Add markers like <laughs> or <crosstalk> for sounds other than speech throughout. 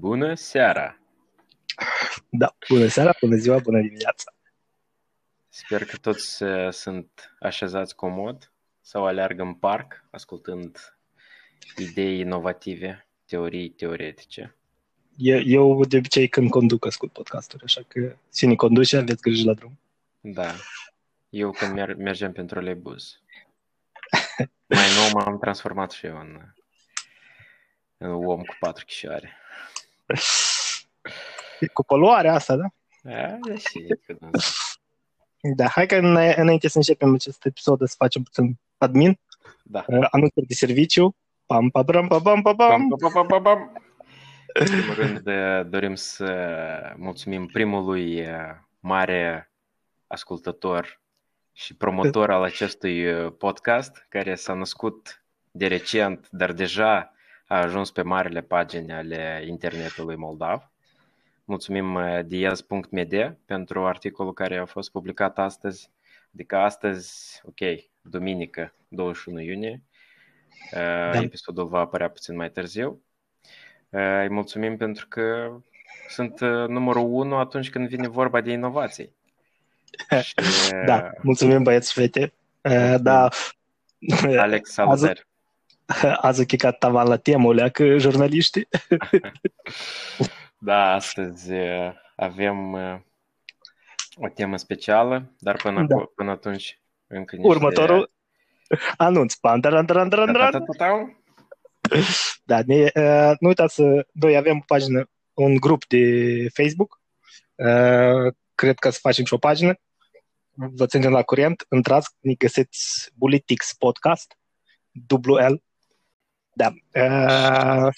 Bună seara! Da, bună seara, bună ziua, bună dimineața! Sper că toți uh, sunt așezați comod sau aleargă în parc, ascultând idei inovative, teorii teoretice. Eu de obicei când conduc ascult podcasturi, așa că cine conduce, aveți grijă la drum. Da, eu când mer- mergem pentru trolebuz. Mai nou m-am transformat și eu în, în om cu patru chișoare. E cu poluarea asta, da? Da, și Da, hai că înainte să începem acest episod să facem puțin admin. Da. Uh, anunțuri de serviciu. Pam, pam, pam, pam, pam, pam. Pam, pam, pam, pam, pam. În primul rând, uh, dorim să mulțumim primului uh, mare ascultător și promotor al acestui uh, podcast, care s-a născut de recent, dar deja a ajuns pe marile pagini ale internetului moldav. Mulțumim diaz.md pentru articolul care a fost publicat astăzi, adică astăzi, ok, duminică, 21 iunie. Da. Episodul va apărea puțin mai târziu. Îi mulțumim pentru că sunt numărul 1 atunci când vine vorba de inovații. Și, <laughs> da, mulțumim băieți fete. Mulțumim. Da. Alex, <laughs> salutări. <laughs> Azi a chicat tavan la temul că jurnaliștii. <laughs> Da, astăzi avem o temă specială, dar până, da. până atunci încă niște... Următorul anunț. Pan, daran, daran, daran, daran. Da, ne, uh, nu uitați să... Noi avem o pagină, un grup de Facebook. Uh, cred că să facem și o pagină. Vă ținem la curent. Intrați, ne găsiți Bulitix Podcast. WL. Da. Uh,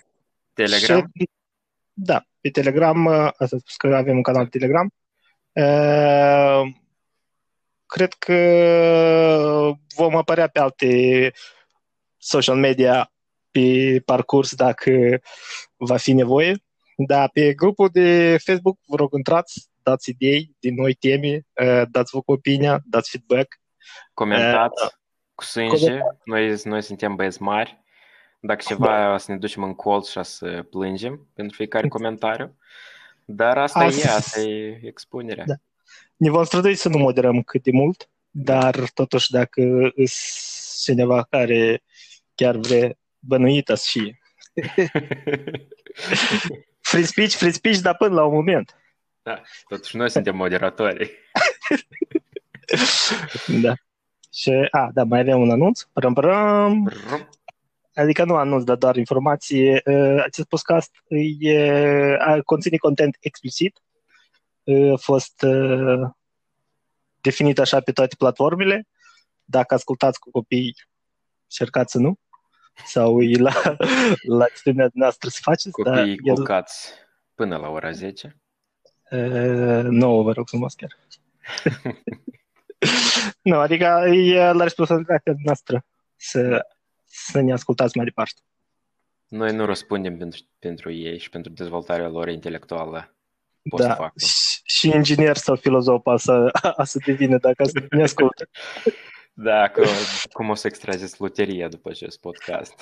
Telegram? Și, da, pe Telegram, asta spus că avem un canal de Telegram. Uh, cred că vom apărea pe alte social media pe parcurs dacă va fi nevoie. Da, pe grupul de Facebook vă rog intrați, dați idei din noi teme, dați-vă cu opinia, dați feedback. Comentați uh, cu sânge, noi, noi suntem băieți mari. Dacă ceva da. o să ne ducem în colț și să plângem pentru fiecare <laughs> comentariu. Dar asta, asta... e, asta <laughs> e expunerea. Da. Ne vom strădui să nu moderăm cât de mult, dar totuși dacă sunt cineva care chiar vrea bănuită și free <laughs> speech, free speech, dar până la un moment. Da, totuși noi suntem moderatori. da. Și, a, da, mai avem un anunț. Răm, răm. Adică nu anunț, dar doar informație. Acest podcast e, conține content explicit. A fost definit așa pe toate platformele. Dacă ascultați cu copii, încercați să nu. Sau e la, <laughs> la atitudinea noastră să faceți. Copiii dar culcați el... până la ora 10? Uh, nu, vă rog frumos chiar. <laughs> <laughs> nu, adică e la responsabilitatea noastră să, da. Să ne ascultați mai departe. Noi nu răspundem pentru, pentru ei și pentru dezvoltarea lor intelectuală. Pot da, să facă. Și, și inginer sau filozof a să, a să devină dacă ne ascultă. <laughs> Da, cum, cum o să extrageți loteria după acest podcast? <laughs>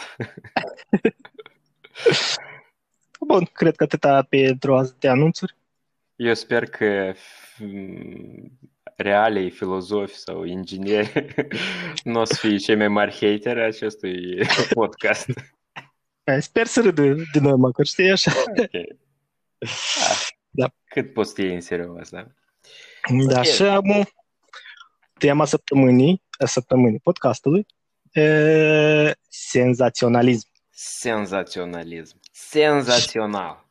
Bun, cred că atâta pentru azi de anunțuri. Eu sper că realii filozofi sau ingineri nu o să fie cei mai mari hateri acestui podcast. Sper să râdă din noi, măcar știi așa. Okay. Ah, da. Cât poți să în serios, da? Da, okay. și am tema săptămânii, săptămânii podcastului, e, senzaționalism. Senzaționalism. Senzațional.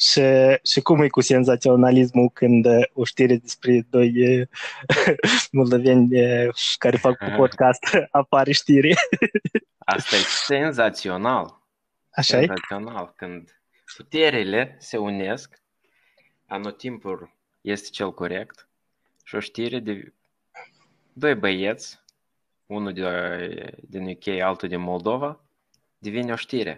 Și, și cum e cu senzaționalismul când o știre despre doi <laughs> moldoveni care fac <laughs> cu podcast apare știre? <laughs> Asta e senzațional. Așa senzațional. E? Când puterile se unesc, anotimpul este cel corect și o știre de doi băieți, unul de, din UK, altul din Moldova, devine o știre.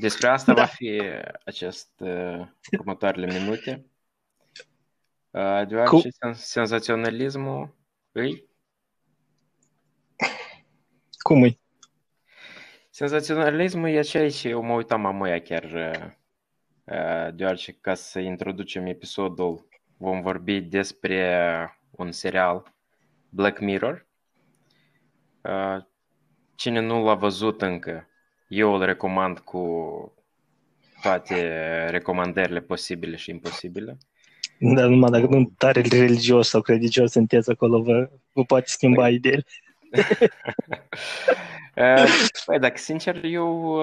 Despre asta da. va fi acest uh, următoarele minute. Uh, deoarece cool. senzaționalismul îi... Cum e? Senzaționalismul e aceea și eu mă uitam amoia chiar uh, deoarece ca să introducem episodul vom vorbi despre un serial Black Mirror. Cine nu l-a văzut încă, eu îl recomand cu toate recomandările posibile și imposibile. Da, numai dacă nu tare religios sau credincios sunteți acolo, vă, vă poate schimba păi. ideile. <laughs> păi, dacă sincer, eu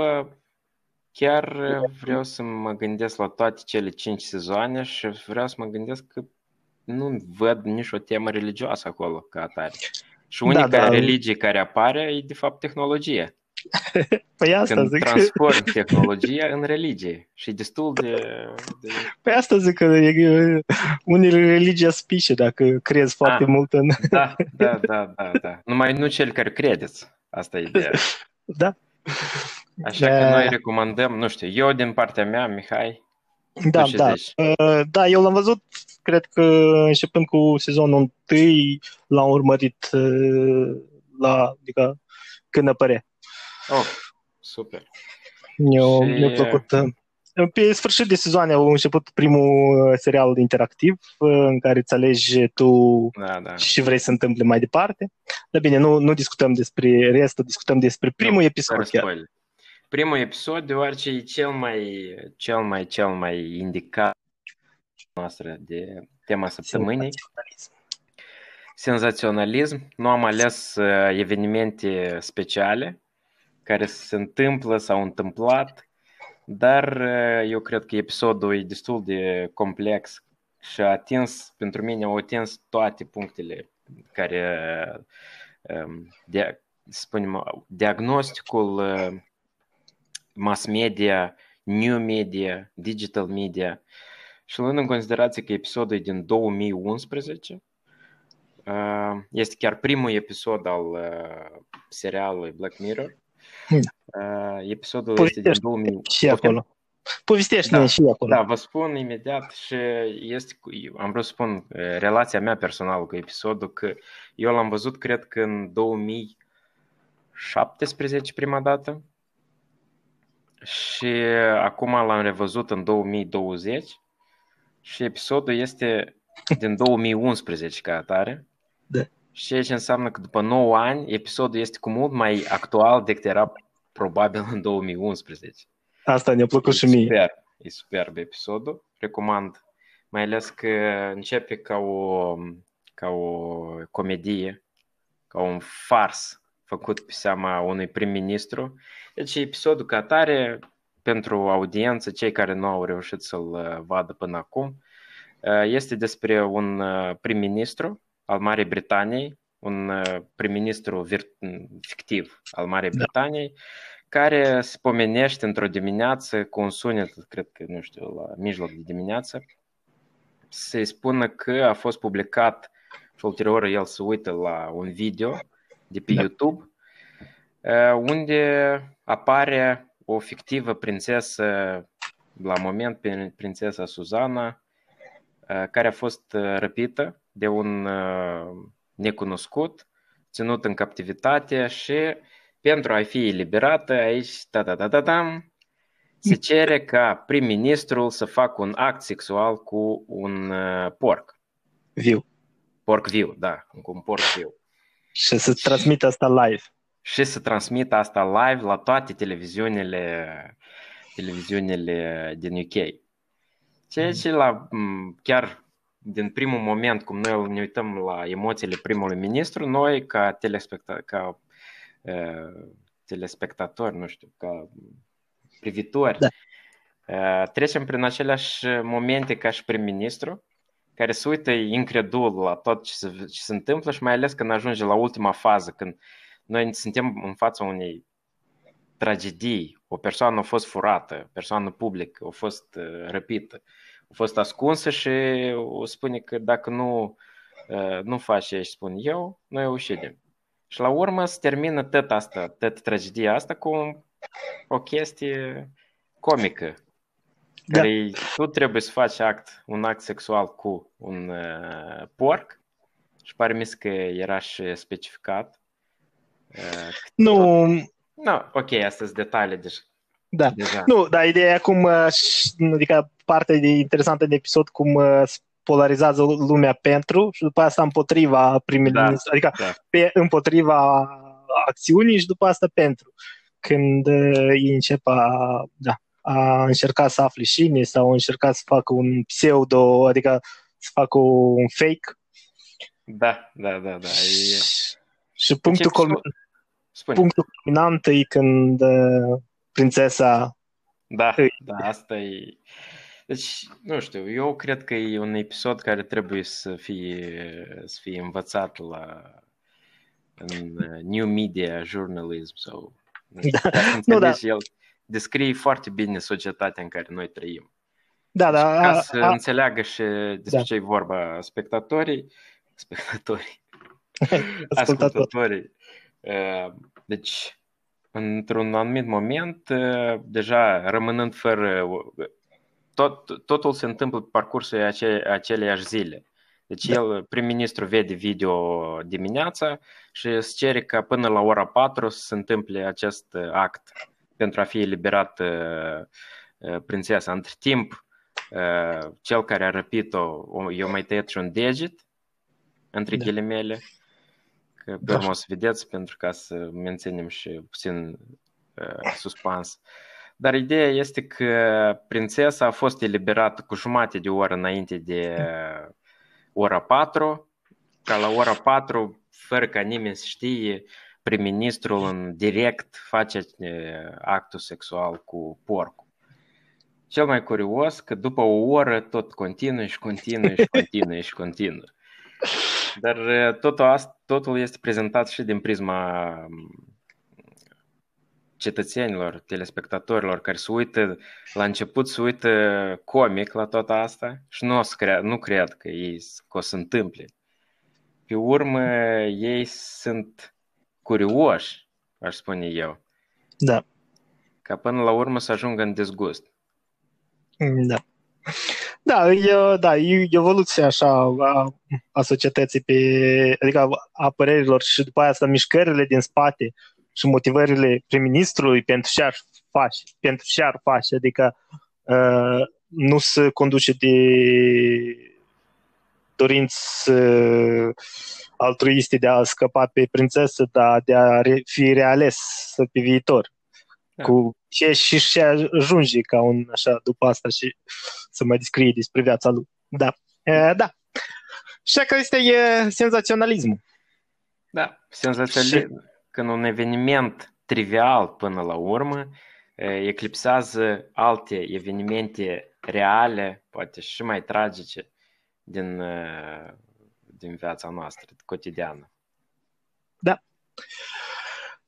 chiar vreau să mă gândesc la toate cele cinci sezoane și vreau să mă gândesc că nu văd nici o temă religioasă acolo ca atare. Și unica da, da. religie care apare e de fapt tehnologie. <laughs> Păi asta Când zic. transform <laughs> tehnologia în religie și destul de, de... Păi asta zic că e, unele religii spice dacă crezi foarte ah, mult în... Da, <laughs> da, da, da, da. Numai nu cel care credeți. Asta e ideea. Da. Așa da. că noi recomandăm, nu știu, eu din partea mea, Mihai, da, da. Uh, da, eu l-am văzut, cred că începând cu sezonul 1, l-am urmărit uh, la, adică când apărea. Oh, super. Eu, și... Mi-a plăcut. Uh, pe sfârșit de sezon au început primul serial interactiv în care îți alegi tu da, da. și vrei să întâmple mai departe. Dar bine, nu, nu discutăm despre restul, discutăm despre primul no, episod chiar. Spoiler primul episod, deoarece e cel mai, cel mai, cel mai indicat noastră de tema săptămânii. Senzaționalism. Senzaționalism. Nu am ales uh, evenimente speciale care se întâmplă, s-au întâmplat, dar uh, eu cred că episodul e destul de complex și a atins, pentru mine au atins toate punctele care, um, de, spunem, diagnosticul uh, mass media, new media, digital media. Și luând în considerație că episodul e din 2011, uh, este chiar primul episod al uh, serialului Black Mirror. Da. Uh, episodul Povestește este din 2000. Și acolo. Povestește da, și acolo. Da, vă spun imediat și este, am vrut să spun relația mea personală cu episodul, că eu l-am văzut, cred că în 2017 prima dată și acum l-am revăzut în 2020 și episodul este din 2011 ca atare. Da. Și ce înseamnă că după 9 ani episodul este cu mult mai actual decât era probabil în 2011. Asta ne-a plăcut e și mie. Super, e superb episodul. Recomand, mai ales că începe ca o, ca o comedie, ca un fars făcut pe seama unui prim-ministru. Deci episodul ca tare, pentru audiență, cei care nu au reușit să-l uh, vadă până acum, uh, este despre un uh, prim-ministru al Marii Britaniei, un prim-ministru fictiv al Marii da. Britaniei, care se pomenește într-o dimineață cu un sunet, cred că, nu știu, la mijloc de dimineață, să-i spună că a fost publicat și ulterior el se uită la un video de pe da. YouTube, unde apare o fictivă prințesă, la moment prințesa Suzana, care a fost răpită de un necunoscut, ținut în captivitate și pentru a fi eliberată aici, ta ta ta ta ta se cere ca prim-ministrul să facă un act sexual cu un porc. Viu. Porc viu, da, cu un porc viu. Și să transmită asta live. Și să transmită asta live la toate televiziunile, televiziunile din UK. Ceea ce la, chiar din primul moment, cum noi ne uităm la emoțiile primului ministru, noi ca, telespecta- ca uh, telespectatori, nu știu, ca privitori, da. uh, trecem prin aceleași momente ca și prim-ministru care se uită incredul la tot ce se, ce se întâmplă și mai ales când ajunge la ultima fază, când noi suntem în fața unei tragedii, o persoană a fost furată, o persoană publică a fost uh, răpită, a fost ascunsă și o spune că dacă nu, uh, nu faci ce spun eu, noi o ucidem. Și la urmă se termină tot asta, tot tragedia asta cu o chestie comică, da. care tu trebuie să faci act, un act sexual cu un uh, porc și pare mi că era și specificat. Uh, nu. No, ok, astea sunt detalii, deci Da. Deja. Nu, dar ideea e acum, uh, adică partea interesantă de episod, cum uh, polarizează lumea pentru și după asta împotriva primului da, ministru, adică da. pe, împotriva acțiunii și după asta pentru. Când uh, ei încep a, da, a încerca să afle cine sau a încerca să facă un pseudo, adică să facă un fake. Da, da, da, da. E... Și punctul, culmin... punctul culminant e când uh, prințesa da, da, asta e deci, nu știu, eu cred că e un episod care trebuie să fie, să fie învățat la în uh, new media journalism sau da. <laughs> nu, da. el descrie foarte bine societatea în care noi trăim. Da, da. Deci, ca să a, înțeleagă și despre da. ce e vorba spectatorii, spectatorii, <laughs> ascultătorii. Uh, deci, într-un anumit moment, uh, deja rămânând fără tot, totul se întâmplă pe parcursul ace, aceleiași zile. Deci da. el, prim-ministru, vede video dimineața și îți cere ca până la ora 4 să se întâmple acest uh, act pentru a fi eliberat uh, uh, prințesa. Între timp, uh, cel care a răpit-o, eu mai tăiat și un deget, între da. ghilimele, că pe da. urmă o să vedeți, pentru ca să menținem și puțin uh, suspans. Uh, dar ideea este că prințesa a fost eliberată cu jumate de oră înainte de ora 4, ca la ora 4, fără ca nimeni să știe, prim-ministrul în direct face actul sexual cu porcul. Cel mai curios că după o oră tot continuă și continuă și continuă și continuă. Dar totul, asta, totul este prezentat și din prisma cetățenilor, telespectatorilor care se uită, la început se uită comic la tot asta și nu, o să crea, nu cred că ei că o să întâmple. Pe urmă, ei sunt curioși, aș spune eu. Da. Ca până la urmă să ajungă în dezgust. Da. Da, e, da, e evoluția așa a, a societății pe, adică a părerilor și după aia asta mișcările din spate și motivările prim-ministrului pentru ce ar face, pentru ce ar face, adică uh, nu se conduce de dorinți uh, altruiste de a scăpa pe prințesă, dar de a fi reales pe viitor. Da. Cu ce și și ajunge ca un așa după asta și să mai descrie despre viața lui. Da. Uh, da. Și că este e senzaționalismul. Da, senzaționalism. Și când un eveniment trivial până la urmă eclipsează alte evenimente reale, poate și mai tragice din, din viața noastră cotidiană. Da.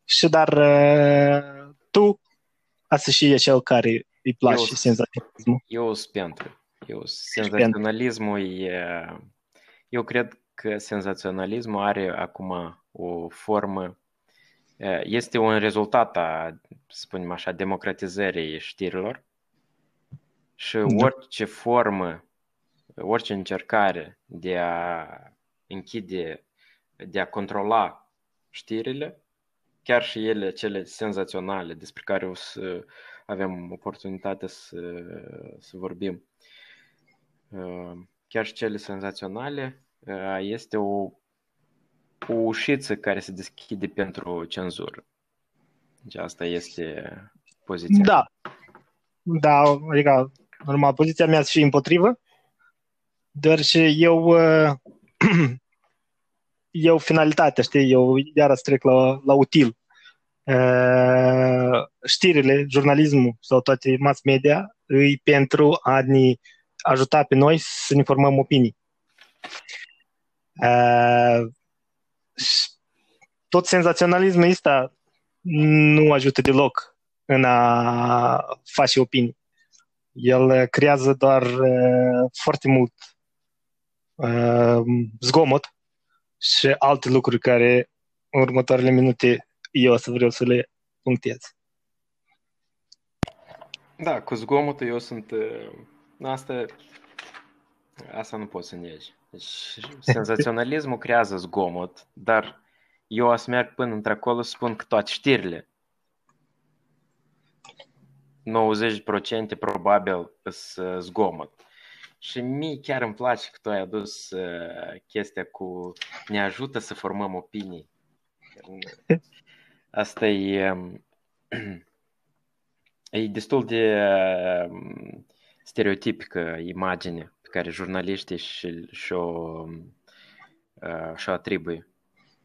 Și dar tu asta și e cel care îi place eu, senzaționalismul. Eu sunt pentru. Eu senzaționalismul e... Eu cred că senzaționalismul are acum o formă este un rezultat a, să spunem așa, democratizării știrilor și da. orice formă, orice încercare de a închide, de a controla știrile, chiar și ele, cele senzaționale despre care o să avem oportunitatea să, să vorbim, chiar și cele senzaționale, este o o ușiță care se deschide pentru cenzură. Deci asta este poziția. Da. Da, adică, normal, poziția mea și împotrivă, doar și eu uh, <clears throat> eu finalitatea, știi, eu iar trec la, la util. Uh, știrile, jurnalismul sau toate mass media îi pentru a ne ajuta pe noi să ne formăm opinii. Uh, tot senzaționalismul ăsta nu ajută deloc în a face opinii. El creează doar uh, foarte mult uh, zgomot și alte lucruri care în următoarele minute eu o să vreau să le punctez. Da, cu zgomotul eu sunt... Uh, asta, asta nu pot să negi. Deci, senzaționalismul creează zgomot, dar eu o să merg până într-acolo să spun că toate știrile 90% probabil sunt zgomot. Și mie chiar îmi place că tu ai adus uh, chestia cu ne ajută să formăm opinii. Asta e, um, <clears throat> e destul de um, stereotipică imagine pe care jurnaliștii și-o, uh, și-o atribuie.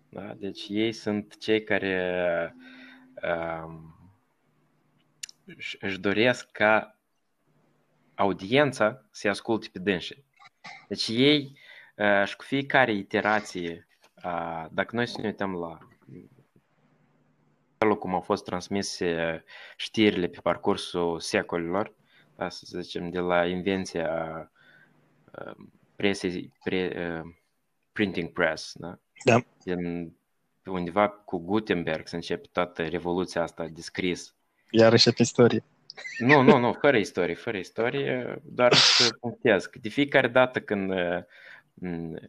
Da? Deci ei sunt cei care uh, își doresc ca audiența să-i asculte pe dânsi. Deci ei uh, și cu fiecare iterație, uh, dacă noi să ne uităm la felul cum au fost transmise știrile pe parcursul secolilor, da, să zicem, de la invenția uh, presei, pre, uh, printing press, da? Da. Din, undeva cu Gutenberg să începe toată revoluția asta de scris. Iarăși pe istorie. Nu, nu, nu, fără istorie, fără istorie, doar să punctez că de fiecare dată când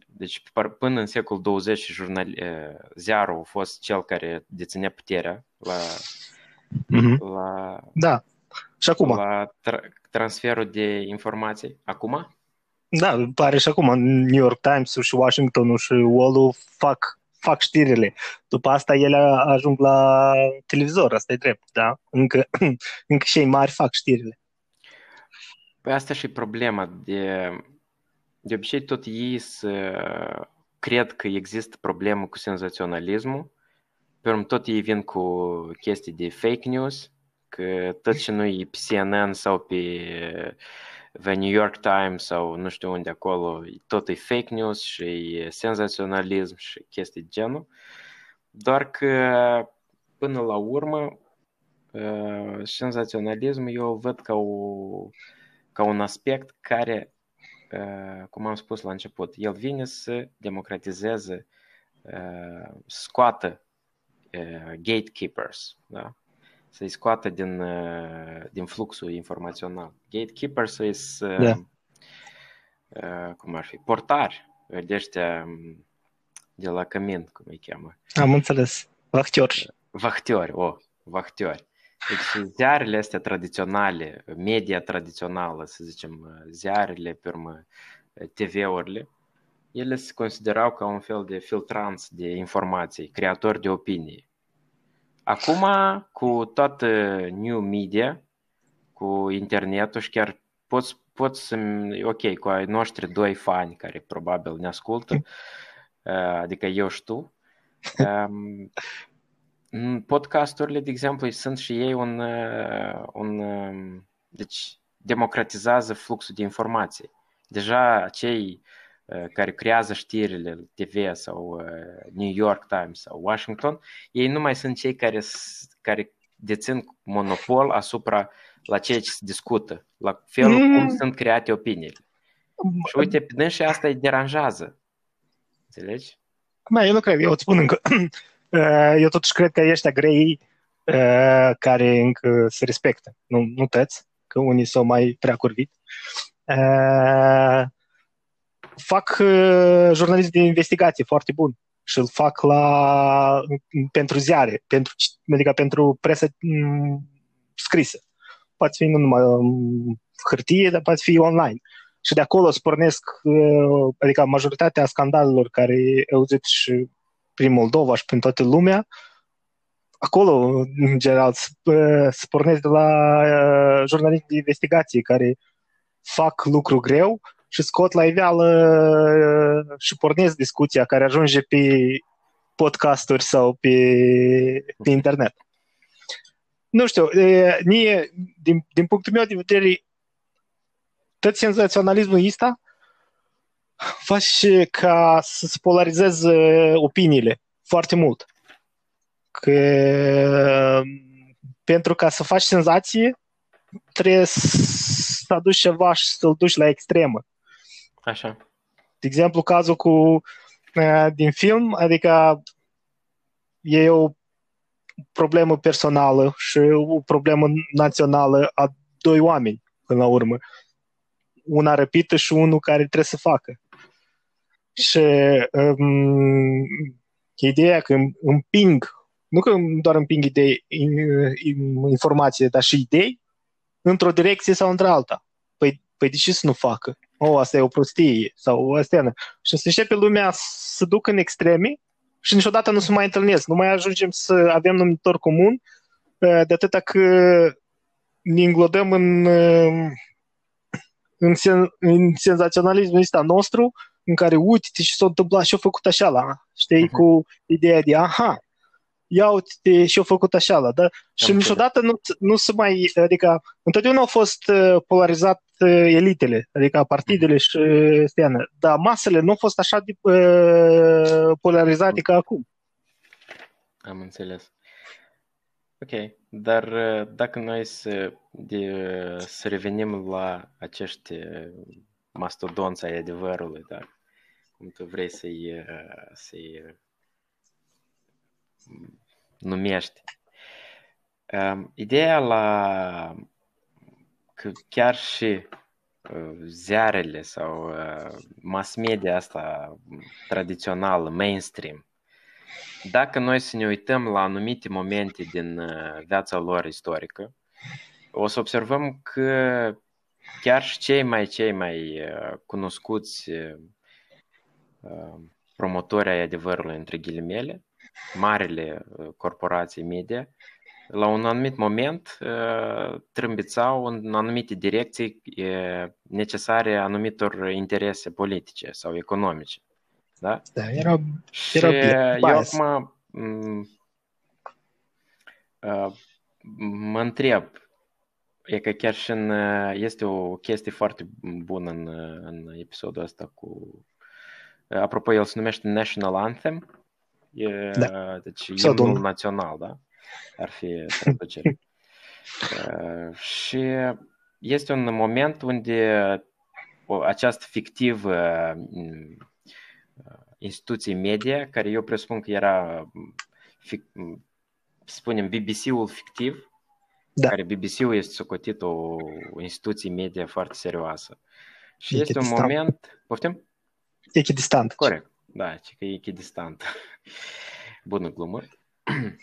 deci până în secolul 20 jurnal, ziarul a fost cel care deținea puterea la, mm-hmm. la, da. Și acum? la tra- transferul de informații. Acum? Da, pare și acum New York Times și Washington și Wall fac fac știrile. După asta ele ajung la televizor, asta e drept, da? Încă, <clears throat> încă și ei mari fac știrile. Păi asta și problema. De, de obicei tot ei să cred că există problemă cu senzaționalismul. Pe urmă tot ei vin cu chestii de fake news, că tot ce nu e pe CNN sau pe The New York Times sau nu știu unde acolo, tot e fake news și e senzaționalism și chestii de genul. Doar că până la urmă uh, senzaționalismul eu îl văd ca, o, ca un aspect care, uh, cum am spus la început, el vine să democratizeze, uh, scoată gatekeepers, da? să-i scoată din, uh, din fluxul informațional. Gatekeeper să-i da. Uh, cum ar fi, portari de ăștia um, de la cămin, cum îi cheamă. Am înțeles. Vahtiori. Vahtiori, o, vahtiori. Deci ziarele astea tradiționale, media tradițională, să zicem, ziarele, pe urmă, TV-urile, ele se considerau ca un fel de filtranți de informații, creatori de opinii. Acum, cu toată new media, cu internetul și chiar poți, poți să ok, cu ai noștri doi fani care probabil ne ascultă, uh, adică eu și tu, um, podcasturile, de exemplu, sunt și ei un, uh, un um, deci democratizează fluxul de informații. Deja cei Uh, care creează știrile TV sau uh, New York Times sau Washington, ei nu mai sunt cei care, care dețin monopol asupra la ceea ce se discută, la felul mm. cum sunt create opiniile. Și uite, pe și asta îi deranjează. Înțelegi? Mai, eu nu cred, eu îți spun încă. Uh, <clears throat> eu totuși cred că ăștia grei care încă se respectă. Nu, nu tăți, că unii s-au mai prea curvit fac uh, jurnalism de investigație foarte bun și îl fac la, pentru ziare, pentru, adică pentru presă mm, scrisă. Poate fi nu numai um, hârtie, dar poate fi online. Și de acolo îți pornesc, uh, adică majoritatea scandalelor care au auzit și prin Moldova și prin toată lumea, acolo, în general, se pornesc de la uh, jurnaliști de investigație care fac lucru greu și scot la iveală uh, și pornesc discuția care ajunge pe podcasturi sau pe, pe internet. Nu știu, mie, din, din punctul meu de vedere, tot senzaționalismul ăsta face ca să se polarizeze opiniile foarte mult. Că pentru ca să faci senzație, trebuie să aduci ceva și să-l duci la extremă. Așa. De exemplu, cazul cu uh, din film, adică e o problemă personală și o problemă națională a doi oameni, până la urmă. Una răpită și unul care trebuie să facă. Și um, ideea că împing, nu că doar împing idei, informație, dar și idei, într-o direcție sau într-alta. Păi, păi de ce să nu facă? O, oh, asta e o prostie sau asta e... Și să începe lumea să ducă în extreme și niciodată nu se mai întâlnesc. Nu mai ajungem să avem numitor comun de atâta că ne înglodăm în, în, sen, în senzaționalismul ăsta nostru, în care uite ce s-a întâmplat și a făcut așa la, știi, uh-huh. cu ideea de aha, ia uite și-a făcut așa la, da? Și Am niciodată nu, nu se mai, adică întotdeauna au fost uh, polarizat uh, elitele, adică partidele uh-huh. și uh, steană, dar masele nu au fost așa de uh, polarizate ca acum. Am înțeles. Ok, dar dacă noi să, de, să revenim la acești mastodonți ai adevărului, da? cum tu vrei să-i, să-i numești. Ideea la că chiar și ziarele sau mass media asta tradițională, mainstream, dacă noi să ne uităm la anumite momente din viața lor istorică, o să observăm că chiar și cei mai, cei mai cunoscuți promotori ai adevărului, între ghilimele, marile corporații media, la un anumit moment trâmbițau în anumite direcții necesare anumitor interese politice sau economice. Da? Da, era, și era eu acum mă întreb, e că chiar și în, este o chestie foarte bună în, în episodul ăsta cu apropo, el se numește National Anthem, e, da. deci imnul național, da? Ar fi <laughs> traducere. uh, și este un moment unde această fictivă instituție media, care eu presupun că era, spunem, BBC-ul fictiv, da. care BBC-ul este socotit o instituție media foarte serioasă. Și este un moment... Poftim? Echidistant. Corect. Da, că e echidistant. <laughs> Bună glumă. <clears throat>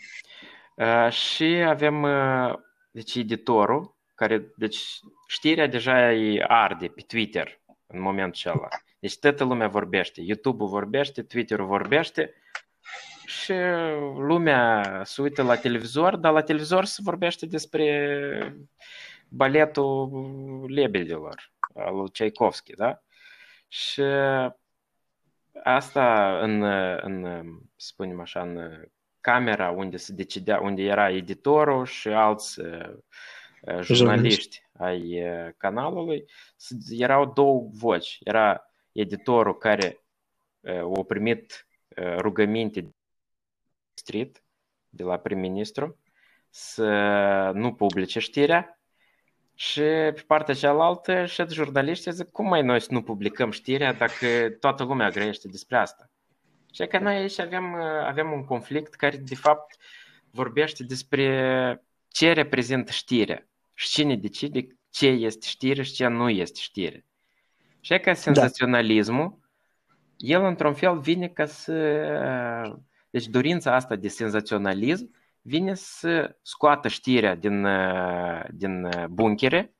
Uh, și avem uh, deci editorul care, deci știrea deja e arde pe Twitter în momentul acela. Deci toată lumea vorbește, YouTube-ul vorbește, Twitter-ul vorbește și lumea se uită la televizor, dar la televizor se vorbește despre baletul lebedilor al lui Tchaikovsky, da? Și asta în, în, să spunem așa, în camera unde se decidea, unde era editorul și alți jurnaliști ai canalului, erau două voci. Era editorul care a primit rugăminte street de la prim-ministru să nu publice știrea și pe partea cealaltă, și jurnaliștii zic, cum mai noi să nu publicăm știrea dacă toată lumea grăiește despre asta? Și că noi aici avem, avem un conflict care, de fapt, vorbește despre ce reprezintă știrea și cine decide ce este știre și ce nu este știre. Și că senzaționalismul, da. el într-un fel vine ca să... Deci dorința asta de senzaționalism vine să scoată știrea din, din bunchere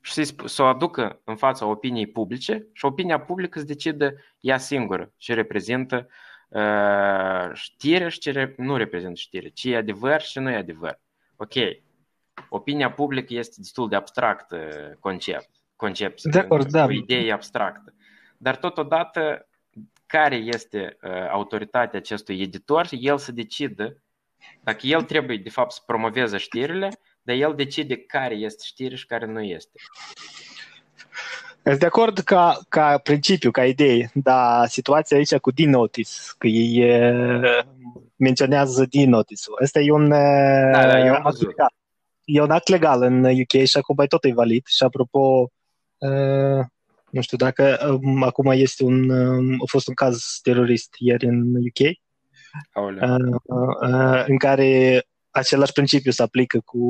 și să o aducă în fața opiniei publice și opinia publică să decide ea singură ce reprezintă uh, știre și ce nu reprezintă știre, ce e adevăr și nu e adevăr. Ok, opinia publică este destul de abstractă concept, concept de acord, da. o idee abstractă. Dar totodată, care este uh, autoritatea acestui editor, el să decidă dacă el trebuie, de fapt, să promoveze știrile, dar el decide care este știre și care nu este. Sunt de acord ca, ca principiu, ca idee, dar situația aici cu D-Notice, că ei menționează D-Notice-ul. Asta e un, da, da, eu act legal. e un act legal în UK și acum tot e valid. Și apropo, uh, nu știu dacă um, acum este un, um, a fost un caz terorist ieri în UK Uh, uh, în care același principiu se aplică cu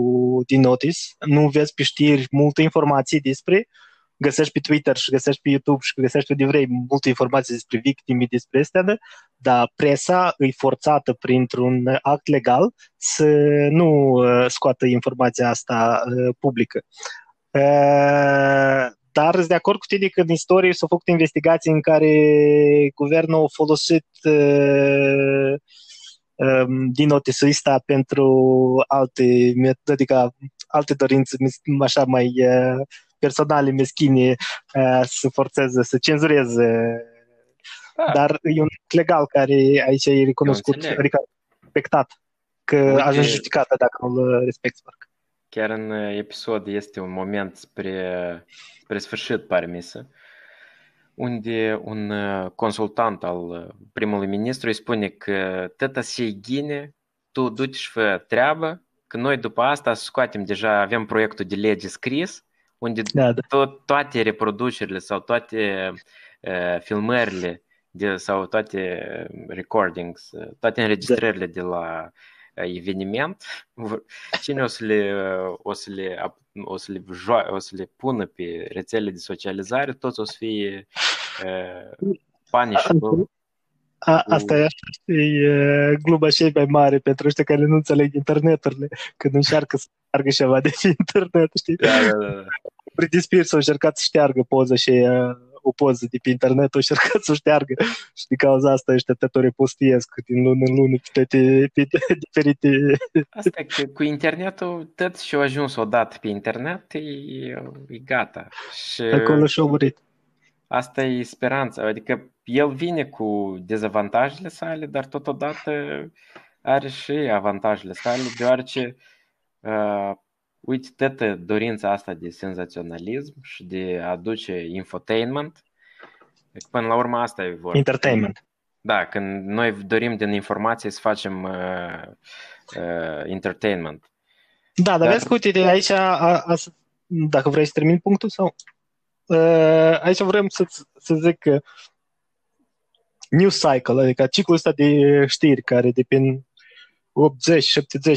din notice. Nu vezi pe știri multe informații despre, găsești pe Twitter și găsești pe YouTube și găsești unde vrei multe informații despre victime, despre astea, dar presa e forțată printr-un act legal să nu uh, scoată informația asta uh, publică. Uh, dar sunt de acord cu tine că în istorie s-au făcut investigații în care guvernul a folosit uh, um, din notisista pentru alte metode, adică alte dorințe așa mai uh, personale, meschine, uh, să forțeze, să cenzureze. Da. Dar e un legal care aici e recunoscut, adică respectat, că Uite, a ajuns justificată dacă nu respecti parcă. Chiar în episod este un moment spre, spre sfârșit, pare mi să, unde un consultant al primului ministru îi spune că tăta se ghine, tu du-te și fă treabă, că noi după asta scoatem deja, avem proiectul de lege scris, unde da, da. To- toate reproducerile sau toate uh, filmările de, sau toate recordings, toate înregistrările de la eveniment, cine o să le, o să le, o să le, jo- o să le pună pe rețele de socializare, toți o să fie uh, punishable. A, asta e așa, e gluma cei mai mare pentru ăștia care nu înțeleg interneturile, când încearcă să șteargă ceva de pe internet, știi? Da, da, da. Britney Spears a încercat să șteargă poza și o poză de pe internet, o încercat <laughs> să o șteargă și din cauza asta ăștia tot o repostiesc din lună în lună pe, pe, pe diferite... Asta e că cu internetul tot și-a ajuns odată pe internet, e, e gata. Și... Acolo și-a murit. Asta e speranța, adică el vine cu dezavantajele sale, dar totodată are și avantajele sale, deoarece uh, uite, toată dorința asta de senzaționalism și de a aduce infotainment, până la urmă asta e vorba. Entertainment. Da, când noi dorim din informație să facem uh, uh, entertainment. Da, dar, dar vezi că, uite, aici, a, a, dacă vrei să termin punctul sau... Uh, aici vrem să, să zic că news cycle, adică ciclul ăsta de știri care de prin 80-70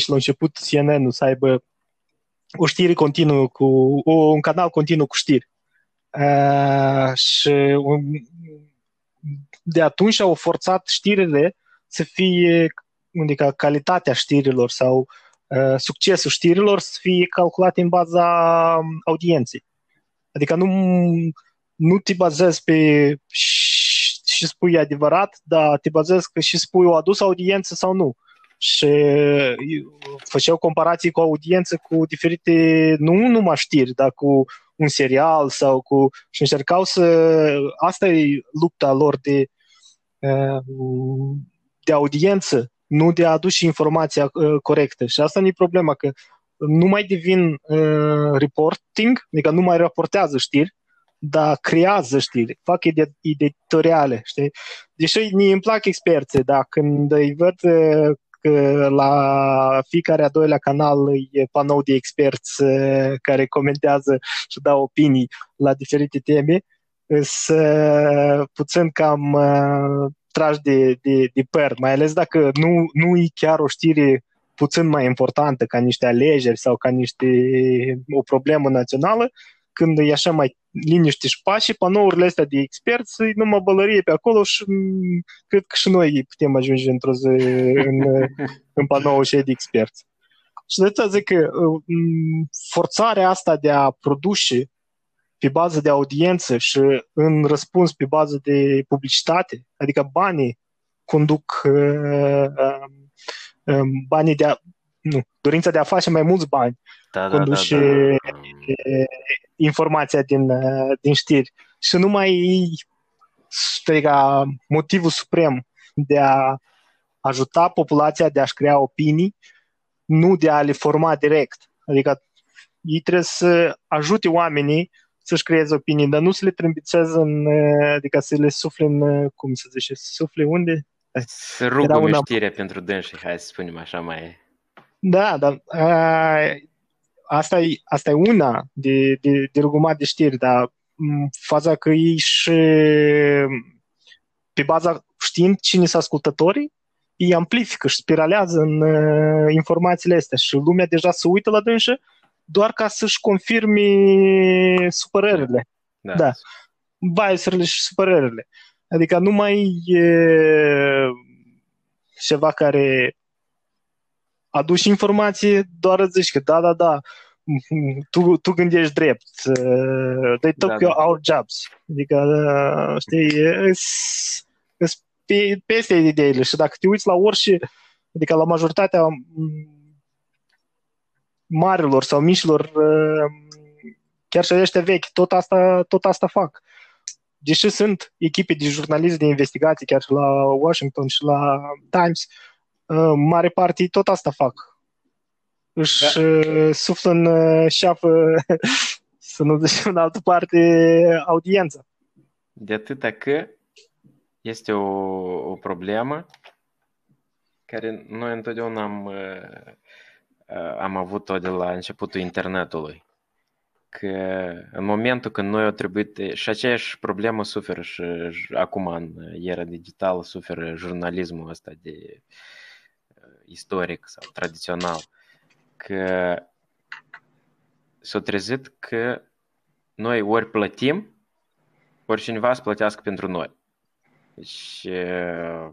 la început CNN-ul să aibă o știre continuă cu o, un canal continuu cu știri. Uh, și um, de atunci au forțat știrile să fie, adică calitatea știrilor sau uh, succesul știrilor să fie calculat în baza audienței. Adică nu, nu te bazezi pe și spui adevărat, dar te bazezi că și spui o adus audiență sau nu și făceau comparații cu audiență cu diferite, nu numai știri, dar cu un serial sau cu... și încercau să... Asta e lupta lor de, de audiență, nu de a aduce informația corectă. Și asta nu e problema, că nu mai devin uh, reporting, adică nu mai raportează știri, dar creează știri, fac editoriale, știi? Deși îmi plac experții, dar când îi văd că la fiecare a doilea canal e panou de experți care comentează și dau opinii la diferite teme, să puțin cam tragi de, de, de păr, mai ales dacă nu, nu e chiar o știre puțin mai importantă ca niște alegeri sau ca niște o problemă națională, când e așa mai liniște și pași, panourile astea de experți, numai bălărie pe acolo și mm, cred că și noi putem ajunge într-o zi în, <laughs> în panou și de experți. Și de aceea zic că mm, forțarea asta de a produce pe bază de audiență și în răspuns pe bază de publicitate, adică banii conduc uh, uh, banii de a, nu, dorința de a face mai mulți bani da, conduce da, da, da. informația din, din știri. Și nu mai striga motivul suprem de a ajuta populația de a-și crea opinii, nu de a le forma direct. Adică ei trebuie să ajute oamenii să-și creeze opinii, dar nu să le trâmbițeze în, adică să le sufle în, cum să zice, să sufle unde? Să rugăm una... știre pentru dânsi, hai să spunem așa mai... Da, dar a, asta e, asta e una de, de, de rugumat de știri, dar faza că ei și pe baza știind cine sunt ascultătorii, îi amplifică și spiralează în uh, informațiile astea și lumea deja se uită la dânsă doar ca să-și confirme supărările. Da. da. Biasurile și supărările. Adică nu mai e ceva care aduci informație, doar îți zici că da, da, da, tu, tu gândești drept. Uh, they took da, da. our jobs. Adică, uh, știi, îs pe, peste ideile și dacă te uiți la orice, adică la majoritatea marilor sau mișilor, uh, chiar și ăștia vechi, tot asta, tot asta fac. Deși sunt echipe de jurnaliști de investigații, chiar și la Washington și la Times, mare parte tot asta fac își da. Uh, suflă în uh, șafă <laughs> să nu duce în altă parte audiența. De atâta că este o, o problemă care noi întotdeauna am, uh, am avut-o de la începutul internetului. Că în momentul când noi au trebuit, și aceeași problemă suferă și acum în era digitală, suferă jurnalismul ăsta de istoric sau tradițional că s-a trezit că noi ori plătim, ori cineva să plătească pentru noi. Deci, uh,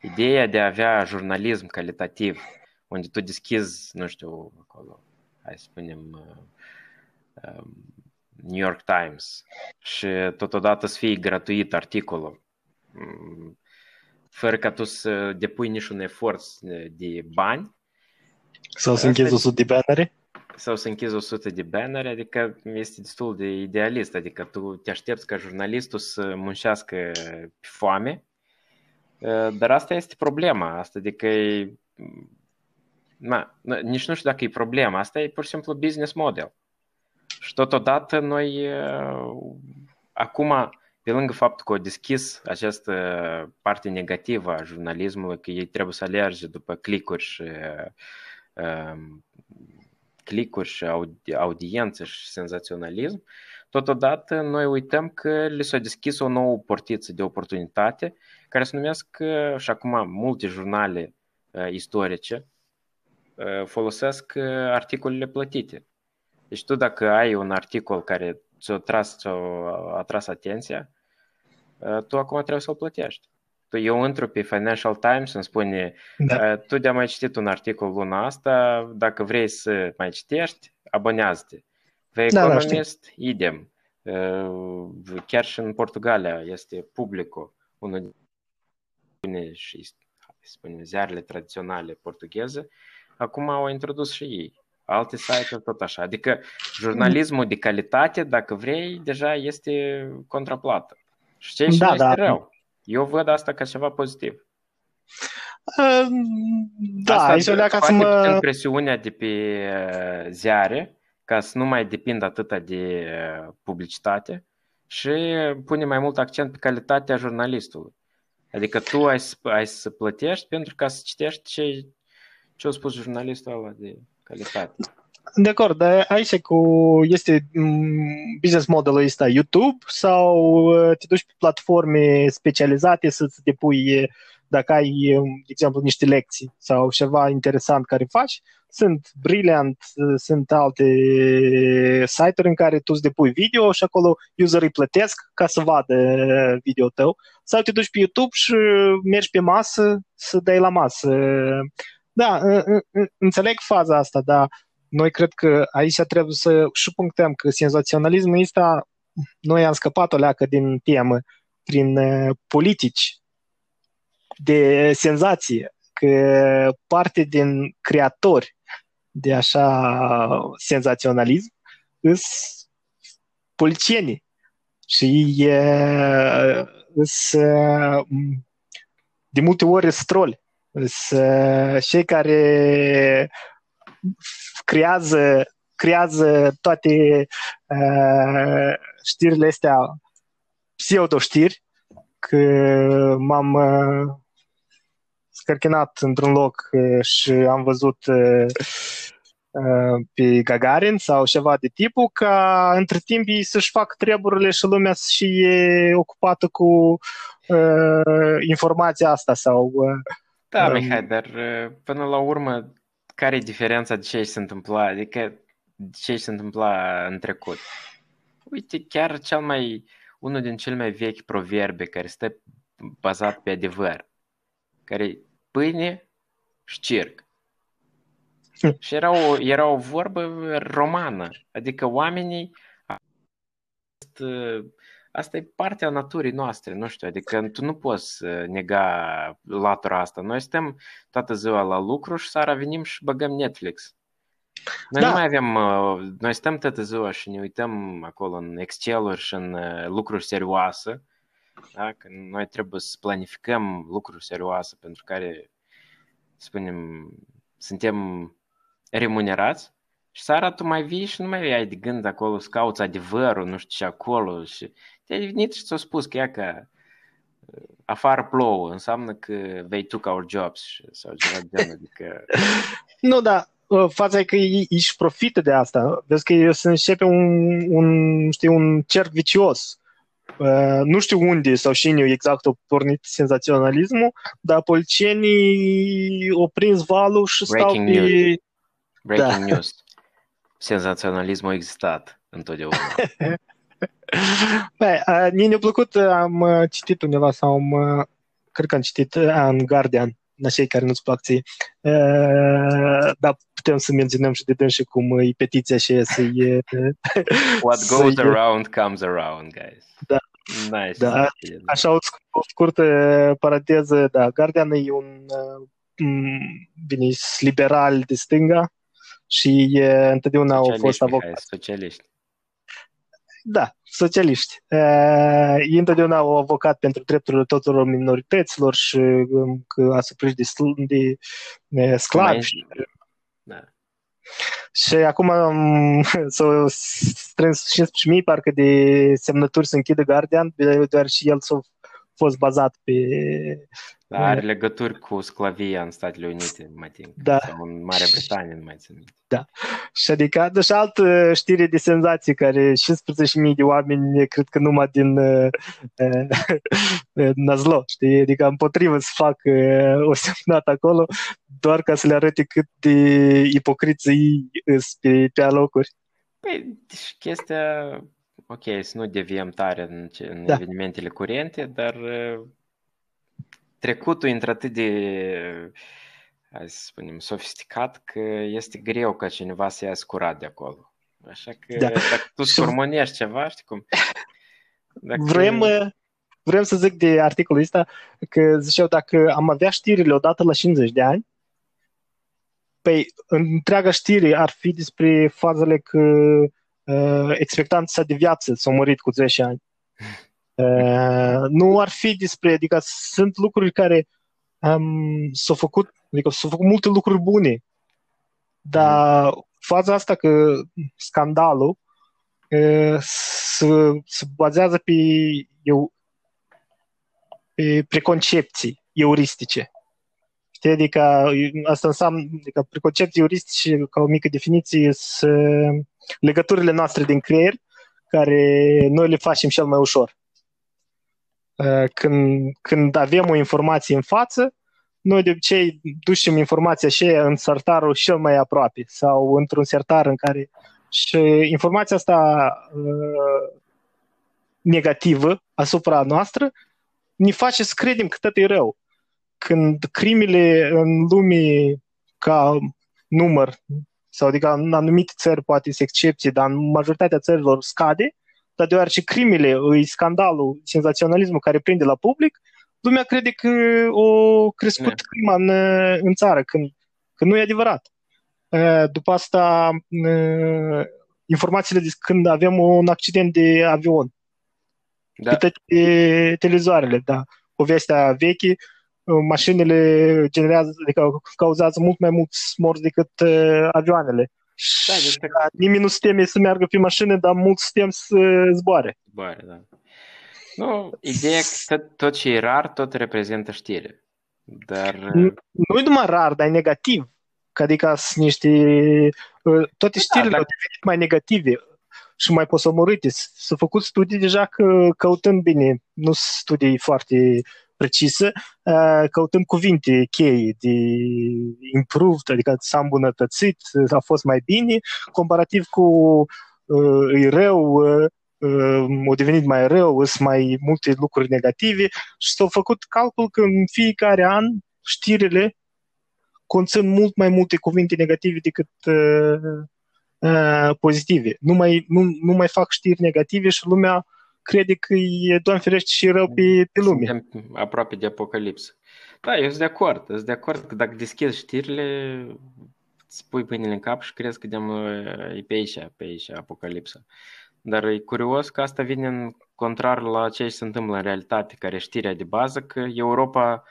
ideea de a avea jurnalism calitativ, unde tu deschizi, nu știu, acolo, hai să spunem, uh, um, New York Times și totodată să fie gratuit articolul, mm, fără ca tu să depui niciun efort de bani, sau să închizi 100 de bannere? Sau să închizi 100 de bannere, adică este destul de idealist, adică tu te aștepți ca jurnalistul să muncească pe foame, dar asta este problema, asta adică e, na, nici nu știu dacă e problema, asta e pur și simplu business model. Și totodată noi acum, pe lângă faptul că au deschis această parte negativă a jurnalismului, că ei trebuie să alerge după clicuri și Ehm, clicuri și audiență și senzaționalism, totodată noi uităm că li s-a deschis o nouă portiță de oportunitate care se numesc și acum multe jurnale istorice folosesc articolele plătite. Deci tu dacă ai un articol care ți-a tras, ți-a atras atenția, tu acum trebuie să-l plătești eu intru pe Financial Times îmi spune da. tu de-a mai citit un articol luna asta, dacă vrei să mai citești, abonează-te. The Economist, da, da, idem. Chiar și în Portugalia este publicul, unul din și spune, ziarele tradiționale portugheze, acum au introdus și ei. Alte site-uri tot așa. Adică jurnalismul de calitate, dacă vrei, deja este contraplată. Și ce da, da. este rău. Eu văd asta ca ceva pozitiv. Uh, da, asta aici leacă să mă... presiunea de pe uh, ziare ca să nu mai depindă atât de uh, publicitate și pune mai mult accent pe calitatea jurnalistului. Adică tu ai, ai să plătești pentru ca să citești ce, ce a spus jurnalistul ăla de calitate. De acord, dar aici cu este mm, business modelul ăsta YouTube sau uh, te duci pe platforme specializate să-ți depui dacă ai, um, de exemplu, niște lecții sau ceva interesant care faci, sunt Brilliant, uh, sunt alte site-uri în care tu îți depui video și acolo userii plătesc ca să vadă video tău sau te duci pe YouTube și mergi pe masă să dai la masă. Da, înțeleg faza asta, dar noi cred că aici trebuie să și punctăm că senzaționalismul ăsta, noi am scăpat o leacă din temă prin uh, politici de senzație, că parte din creatori de așa senzaționalism sunt policienii și sunt de multe ori stroli. Sunt cei care creează, creează toate uh, știrile astea pseudo-știri, că m-am uh, scărchinat într-un loc uh, și am văzut uh, uh, pe Gagarin sau ceva de tipul, ca între timp ei să-și fac treburile și lumea și e ocupată cu uh, informația asta sau... Uh, da, Mihai, dar uh, până la urmă care e diferența de ce se întâmpla, adică de ce se întâmpla în trecut? Uite, chiar cel mai, unul din cele mai vechi proverbe care stă bazat pe adevăr, care pâine și circ. Și era o, era o vorbă romană, adică oamenii asta e partea naturii noastre, nu știu, adică tu nu poți nega latura asta. Noi suntem toată ziua la lucru și seara venim și băgăm Netflix. Noi da. nu mai avem, noi stăm toată ziua și ne uităm acolo în Excel-uri și în lucruri serioase, da? că noi trebuie să planificăm lucruri serioase pentru care, spunem, suntem remunerați și seara tu mai vii și nu mai ai de gând acolo să cauți adevărul, nu știu ce acolo și te-ai venit și ți-a spus că ea că afară plouă, înseamnă că vei took our jobs sau ceva de genul, adică... <laughs> nu, da, fața e că ei își profită de asta. Vezi că se începe un, un, știi, un cerc vicios. Uh, nu știu unde sau cine exact a pornit senzaționalismul, dar policienii au prins valul și Breaking stau pe... News. Breaking da. news. Senzaționalismul a existat întotdeauna. <laughs> Băi, mie ne-a plăcut, am citit undeva sau am, cred că am citit în Guardian, la cei care nu-ți plac ție. Dar putem să menționăm și de dânsi cum e petiția și să e... <laughs> What goes around comes around, guys. Da. Nice. Da, așa o, o scurtă paranteză, da, Guardian e un bine, liberal de stânga și e, întotdeauna au fost avocat. Socialiști. Da, socialiști. Ei întotdeauna au avocat pentru drepturile tuturor minorităților și um, că asupra de, de, de sclavi. Da. Și acum um, <laughs> s-au strâns 15.000 parcă de semnături să închidă Guardian, doar și el s-a fost bazat pe... Da, are legături cu sclavia în Statele Unite, mai timp. Da. Sau în Marea Britanie, nu mai țin. Da. Și adică, deci altă știre de senzație care 15.000 de oameni, cred că numai din uh, <laughs> uh, Nazlo, știi? Adică împotrivă să fac uh, o semnat acolo, doar ca să le arate cât de ipocriți ei pe, pe alocuri. Păi, deci chestia ok, să nu deviem tare în, în da. evenimentele curente, dar uh, trecutul intră atât de, hai să spunem, sofisticat că este greu ca cineva să iasă curat de acolo. Așa că da. dacă tu surmonești ceva, știi cum... Dacă... Vrem, uh, vrem să zic de articolul ăsta că ziceau dacă am avea știrile odată la 50 de ani, păi întreaga știre ar fi despre fazele că uh, expectanța de viață s-a murit cu 10 ani. Uh, nu ar fi despre, adică sunt lucruri care um, s-au făcut, adică s-au făcut multe lucruri bune, dar faza asta că scandalul uh, se, se bazează pe, eu, pe preconcepții euristice. Știi? Adică asta înseamnă, adică preconcepții euristice, ca o mică definiție, sunt legăturile noastre din creier, care noi le facem cel mai ușor. Uh, când, când avem o informație în față, noi de obicei ducem informația și în sertarul cel mai aproape sau într-un sertar în care și informația asta uh, negativă asupra noastră ne face să credem că tot e rău. Când crimele în lume ca număr sau adică în anumite țări poate sunt excepții, dar în majoritatea țărilor scade, dar deoarece crimele, îi scandalul, senzaționalismul care prinde la public, lumea crede că o crescut ne. crima în, în țară, când, când nu e adevărat. După asta, informațiile de când avem un accident de avion, da. pe toate televizoarele, da. Povestea veche, mașinile generează, adică cauzează mult mai mulți morți decât uh, avioanele. Da, deci... Nimeni nu se teme să meargă pe mașină, dar mulți se tem să zboare. Zboare, da. Nu, ideea că tot, tot ce e rar, tot reprezintă știre. Dar... Nu, nu e numai rar, dar e negativ. Adică sunt niște... Uh, toate da, știrile da, au devenit mai negative și mai posomorâte. S-au făcut studii deja că căutând bine, nu studii foarte precisă, uh, căutăm cuvinte cheie de improved, adică s-a îmbunătățit, a fost mai bine, comparativ cu uh, e rău, uh, a devenit mai rău, sunt mai multe lucruri negative și s-au făcut calcul că în fiecare an știrile conțin mult mai multe cuvinte negative decât uh, uh, pozitive. Nu mai, nu, nu mai fac știri negative și lumea crede că e, Doamne ferește, și rău pe, pe lume. Suntem aproape de apocalipsă. Da, eu sunt de acord. Sunt de acord că dacă deschizi știrile, îți pui pâinile în cap și crezi că de e pe aici, pe aici apocalipsa. Dar e curios că asta vine în contrar la ce se întâmplă în realitate, care știrea de bază, că Europa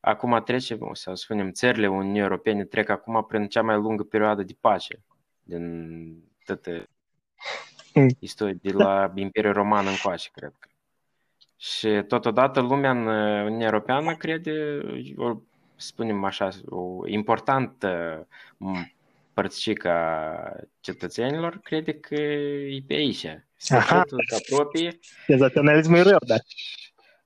acum trece, să spunem, țările Uniunii Europene trec acum prin cea mai lungă perioadă de pace din toate mm. istoria de la Imperiul Roman încoace, cred că. Și totodată lumea în Uniunea Europeană crede, o, spunem așa, o importantă părticica cetățenilor crede că e pe aici. Aha. apropie. Senzaționalismul e rău, da.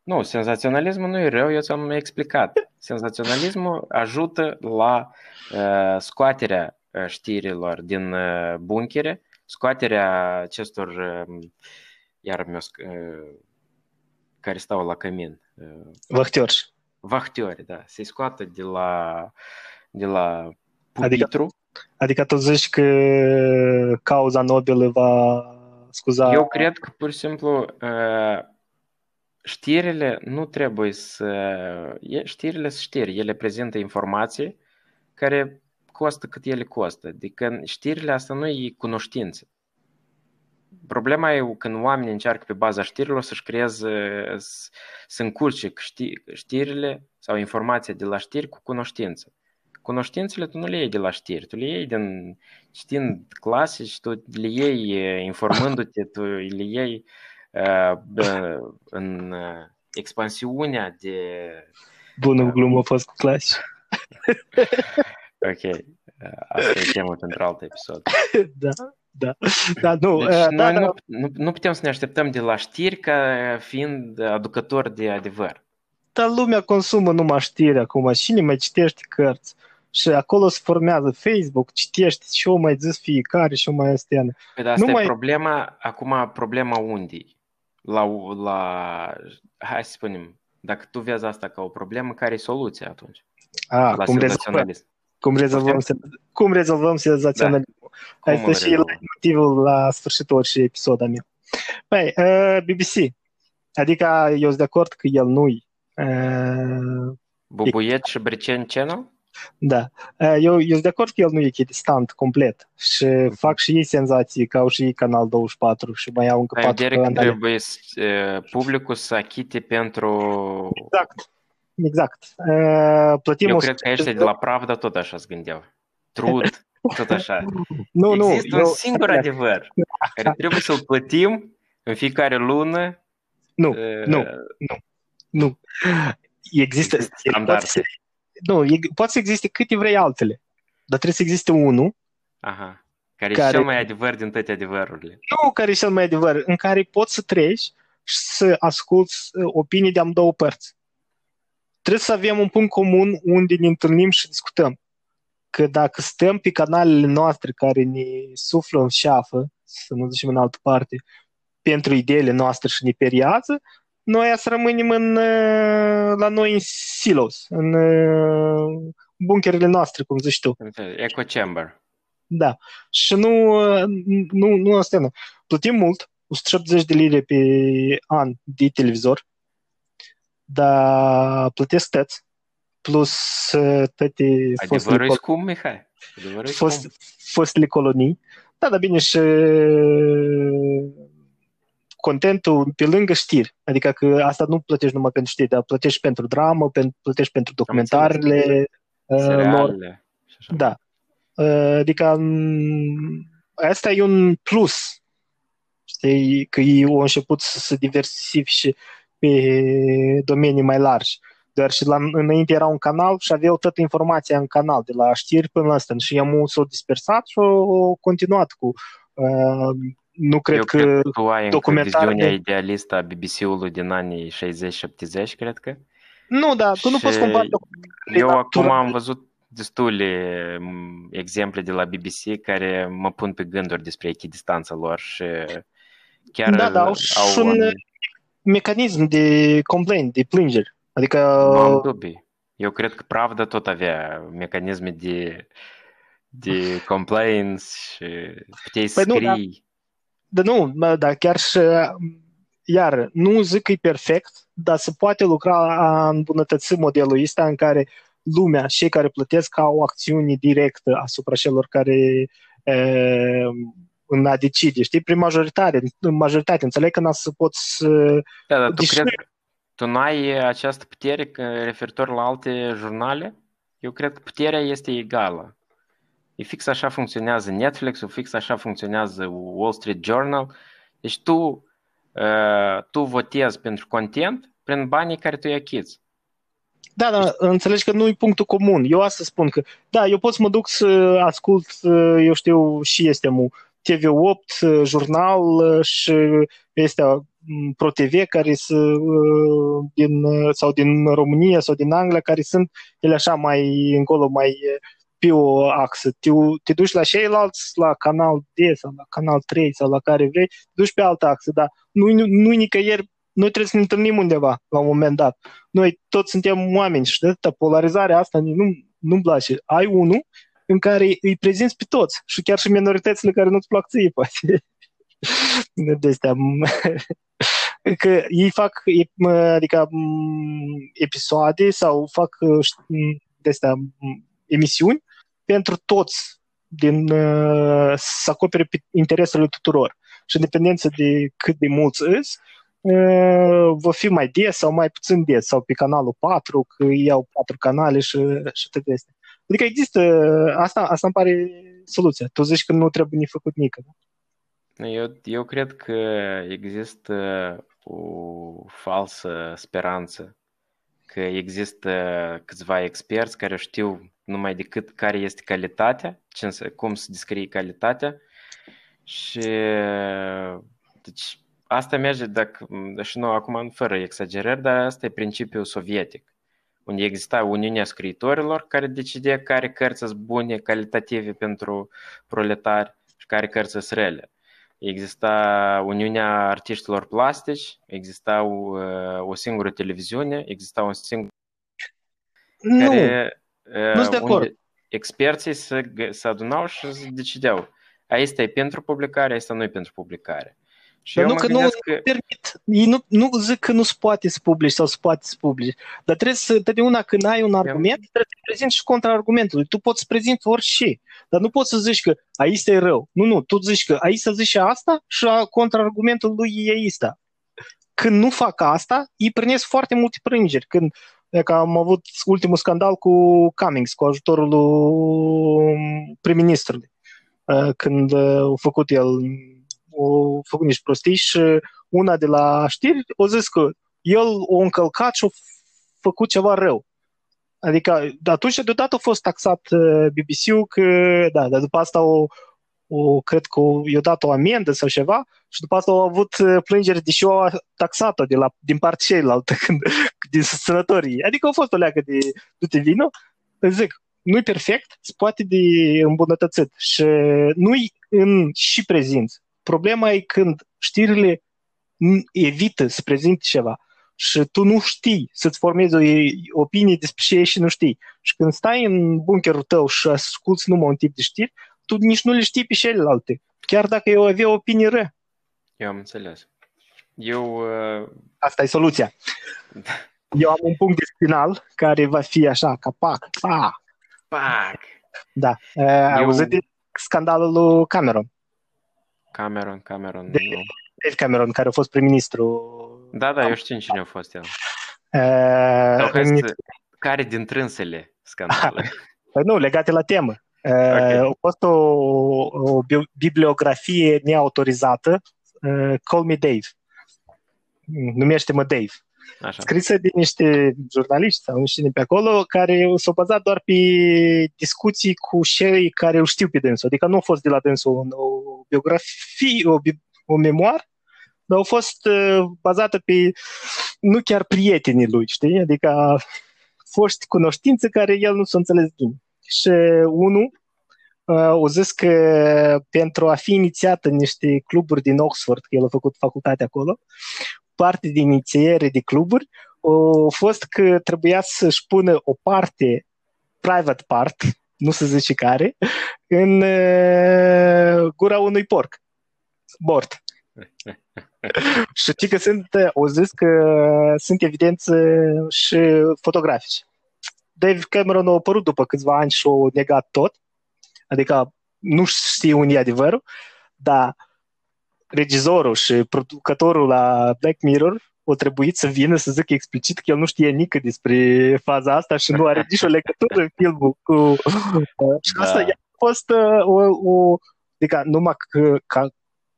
Nu, senzaționalismul nu e rău, eu ți-am explicat. Senzaționalismul ajută la uh, scoaterea știrilor din uh, bunchere, scoaterea acestor, uh, iar uh, care stau la cămin. Uh, Vahtiori. Vahtiori, da. Se scoată de la, de la pupitru. Adică, adică tu zici că cauza Nobel va scuza... Eu cred că, pur și simplu, știrile nu trebuie să... Știrile sunt știri. Ele prezintă informații care costă cât ele costă. Adică știrile astea nu e cunoștință. Problema e când oamenii încearcă pe baza știrilor să-și creeze, să încurce știrile sau informația de la știri cu cunoștință. Cunoștințele tu nu le iei de la știri, tu le iei din știind clasici, tu le iei informându-te, tu le iei uh, în expansiunea de... Bună glumă a fost cu clasici. <laughs> ok. Asta e temă pentru alt episod. <laughs> da, da. da nu, deci uh, noi da, nu, nu, nu putem să ne așteptăm de la știri ca fiind aducători de adevăr. Dar lumea consumă numai știri acum. Cine mai citește cărți? Și acolo se formează Facebook, citește și o mai zis fiecare și o mai este. Păi asta nu e mai... problema, acum problema unde la, la, hai să spunem, dacă tu vezi asta ca o problemă, care e soluția atunci? A, la cum rezolvăm, cum rezolvăm, cum rezolvăm senzaționalismul? Da. Asta și motivul la sfârșitul orice episod al meu. Păi, uh, BBC. Adică eu sunt de acord că el nu-i uh, Bubuiet și Bricen Channel? Da. Eu, eu sunt de acord că el nu e echidistant complet și uh-huh. fac și ei senzații că au și ei Canal 24 și mai au încă Ai patru canale. trebuie publicul să achite pentru... Exact. Exact. Plătim eu cred că ăștia de la Pravda tot așa se gândeau. Trud, tot așa. <laughs> nu, nu, Există un singur <laughs> adevăr care trebuie să-l plătim în fiecare lună. Nu, uh, nu, nu, nu. Există, standarde nu, e, poate să existe câte vrei altele, dar trebuie să existe unul Aha. Care, care e cel mai adevăr din toate adevărurile. Nu care e cel mai adevăr, în care poți să treci și să asculți uh, opinii de două părți. Trebuie să avem un punct comun unde ne întâlnim și discutăm. Că dacă stăm pe canalele noastre care ne suflă în șeafă, să nu zicem în altă parte, pentru ideile noastre și ne periază, noi să rămânem în, uh, la noi în silos, în uh, bunkerele noastre, cum zici tu. Echo chamber. Da. Și nu, uh, nu, nu asta nu. Plătim mult, 170 de lire pe an de televizor, dar plătesc tăți, plus toate Adevărul e scump, Mihai. Adevărul fost, fostele colonii. Da, dar bine și contentul pe lângă știri. Adică că asta nu plătești numai pentru știri, dar plătești pentru dramă, plătești pentru documentarele uh, lor. Da. Uh, adică um, asta e un plus. Știi, că ei au început să se diversifice pe domenii mai largi. Doar și la, înainte era un canal și aveau toată informația în canal, de la știri până la asta. Și i-am s-au dispersat și au continuat cu uh, nu cred Eu că, cred că tu ai viziunea idealistă a BBC-ului din anii 60-70, cred că. Nu, da, tu nu poți compara Eu acum am văzut destule exemple de la BBC care mă pun pe gânduri despre echidistanța lor și chiar da, da, au, au un mecanism de complaint, de plângeri. Adică... Nu am dubii. Eu cred că Pravda tot avea mecanisme de, de compliance și puteai păi scrii. Nu, dar, dar nu, dar chiar și iar, nu zic că e perfect, dar se poate lucra a îmbunătăți modelul ăsta în care lumea, cei care plătesc, au o acțiune directă asupra celor care e, în a decide, știi, prin majoritate, în majoritate. Înțeleg că n-a să poți Da, dar tu, cred, tu nu ai această putere referitor la alte jurnale? Eu cred că puterea este egală. E fix așa funcționează Netflix, fix așa funcționează Wall Street Journal. Deci tu Uh, tu votezi pentru content prin banii care tu îi achizi. Da, da, înțelegi că nu e punctul comun. Eu asta spun că, da, eu pot să mă duc să ascult, uh, eu știu, și este mu TV8, uh, jurnal și este ProTV care să, din, sau din România sau din Anglia, care sunt ele așa mai încolo, mai pe o axă. Te, te duci la ceilalți, la canal D sau la canal 3 sau la care vrei, te duci pe altă axă, dar nu, nu, nu nicăieri noi trebuie să ne întâlnim undeva la un moment dat. Noi toți suntem oameni și de atâta polarizarea asta nu, nu-mi place. Ai unul în care îi prezinți pe toți și chiar și minoritățile care nu-ți plac ție, <laughs> poate. De astea. <laughs> că ei fac adică, episoade sau fac de astea, emisiuni pentru toți din, uh, să acopere interesele tuturor. Și în dependență de cât de mulți îți, uh, va fi mai des sau mai puțin des, sau pe canalul 4, că iau patru canale și, și tot astea. Adică există, asta, asta îmi pare soluția. Tu zici că nu trebuie nici făcut nică. Da? Eu, eu cred că există o falsă speranță că există câțiva experți care știu numai decât care este calitatea, ce, cum să descrie calitatea și deci asta merge dacă, și nu acum fără exagerări, dar asta e principiul sovietic unde exista Uniunea Scriitorilor care decide care cărți sunt bune, calitative pentru proletari și care cărți sunt rele. Exista Uniunea Artiștilor Plastici, exista o, o singură televiziune, exista un singur nu. care nu de acord. experții se, se adunau și se decideau. Asta e pentru publicare, asta nu e pentru publicare. Și dar nu că nu că... permit, ei nu, nu zic că nu se poate să publici sau se poate să publici, dar trebuie să, totdeauna când ai un argument, trebuie să prezinți și contraargumentul. Tu poți să prezinți orice, dar nu poți să zici că aici e rău. Nu, nu, tu zici că aici să zici asta și contraargumentul lui e asta. Când nu fac asta, îi prânesc foarte multe prângeri. Când că am avut ultimul scandal cu Cummings, cu ajutorul prim-ministrului, când a făcut el o făcut niște prostii și una de la știri o zis că el o încălcat și a făcut ceva rău. Adică atunci deodată a fost taxat BBC-ul că, da, dar după asta o, o, cred că i-a dat o amendă sau ceva și după asta au avut plângeri deși au taxat-o de la, din partea cealaltă, <laughs> din susținătorii. Adică a fost o leagă de du-te vino. Zic, nu-i perfect, se poate de îmbunătățit și nu-i în și prezinți. Problema e când știrile evită să prezinte ceva și tu nu știi să-ți formezi o opinie despre ce și nu știi. Și când stai în bunkerul tău și asculți numai un tip de știri, tu nici nu le știi pe celelalte, chiar dacă eu avea o opinie rea. Eu am înțeles. Eu... Uh... Asta e soluția. Eu am un punct de final care va fi așa, ca pac, pac. Pac. Da. Uh, eu... Auzit de scandalul lui Cameron. Cameron, Cameron, de, nu. Dave Cameron, care a fost prim-ministru. Da, da, eu știu cine a fost el. Uh, în... să... Care din trânsele scandale? <laughs> Păi nu, legate la temă. Okay. Uh, a fost o, o bibliografie neautorizată, uh, Call Me Dave. Numește-mă Dave. Așa. Scrisă de niște jurnaliști sau nu știu pe acolo, care s-au bazat doar pe discuții cu cei care îl știu pe dânsul. Adică nu a fost de la dânsul o, o biografie, o, o memoară, dar au fost uh, bazată pe nu chiar prietenii lui, știi? Adică fost cunoștințe care el nu s-a înțeles bine. Și unul uh, o zis că pentru a fi inițiat în niște cluburi din Oxford, că el a făcut facultatea acolo, parte din inițiere de cluburi, a fost că trebuia să-și pună o parte, private part, nu se zice care, în uh, gura unui porc. Mort. <laughs> și știi că sunt, o zis că sunt evidențe și fotografice. Dave Cameron a apărut după câțiva ani și a negat tot, adică nu știe unde e adevărul, dar regizorul și producătorul la Black Mirror o trebuit să vină să zic explicit că el nu știe nică despre faza asta și nu are nicio legătură în filmul cu... și <laughs> asta da. a fost uh, o, o... Adică numai că, că,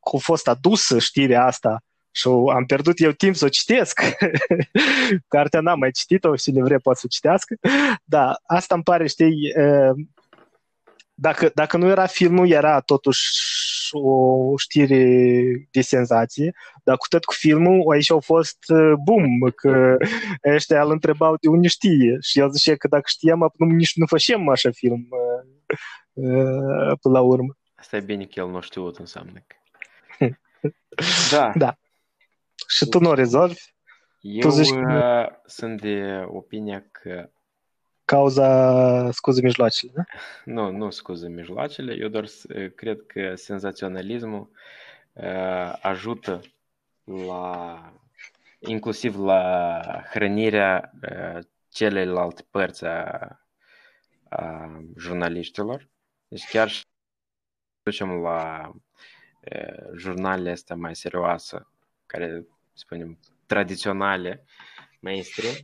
că a fost adusă știrea asta și am pierdut eu timp să o citesc. <laughs> Cartea n-am mai citit-o, cine vrea poate să o citească. Da, asta îmi pare, știi, uh, dacă, dacă nu era filmul, era totuși o știre de senzație, dar cu tot cu filmul, aici au fost uh, boom, că ăștia îl întrebau de unde știe și el zicea că dacă știam, nu, nici nu făceam așa film uh, uh, până la urmă. Asta e bine că el nu știut înseamnă că... <laughs> <laughs> da. da. Și tu nu o rezolvi? Eu tu zici că... sunt de opinia că cauza scuză mijloacele, da? Nu, nu scuză mijloacele. Eu doar cred că senzaționalismul uh, ajută la inclusiv la hrănirea uh, celelalte părți a, a jurnaliștilor. Deci chiar și ducem la uh, jurnalele astea mai serioase, care, spunem, tradiționale, mainstream,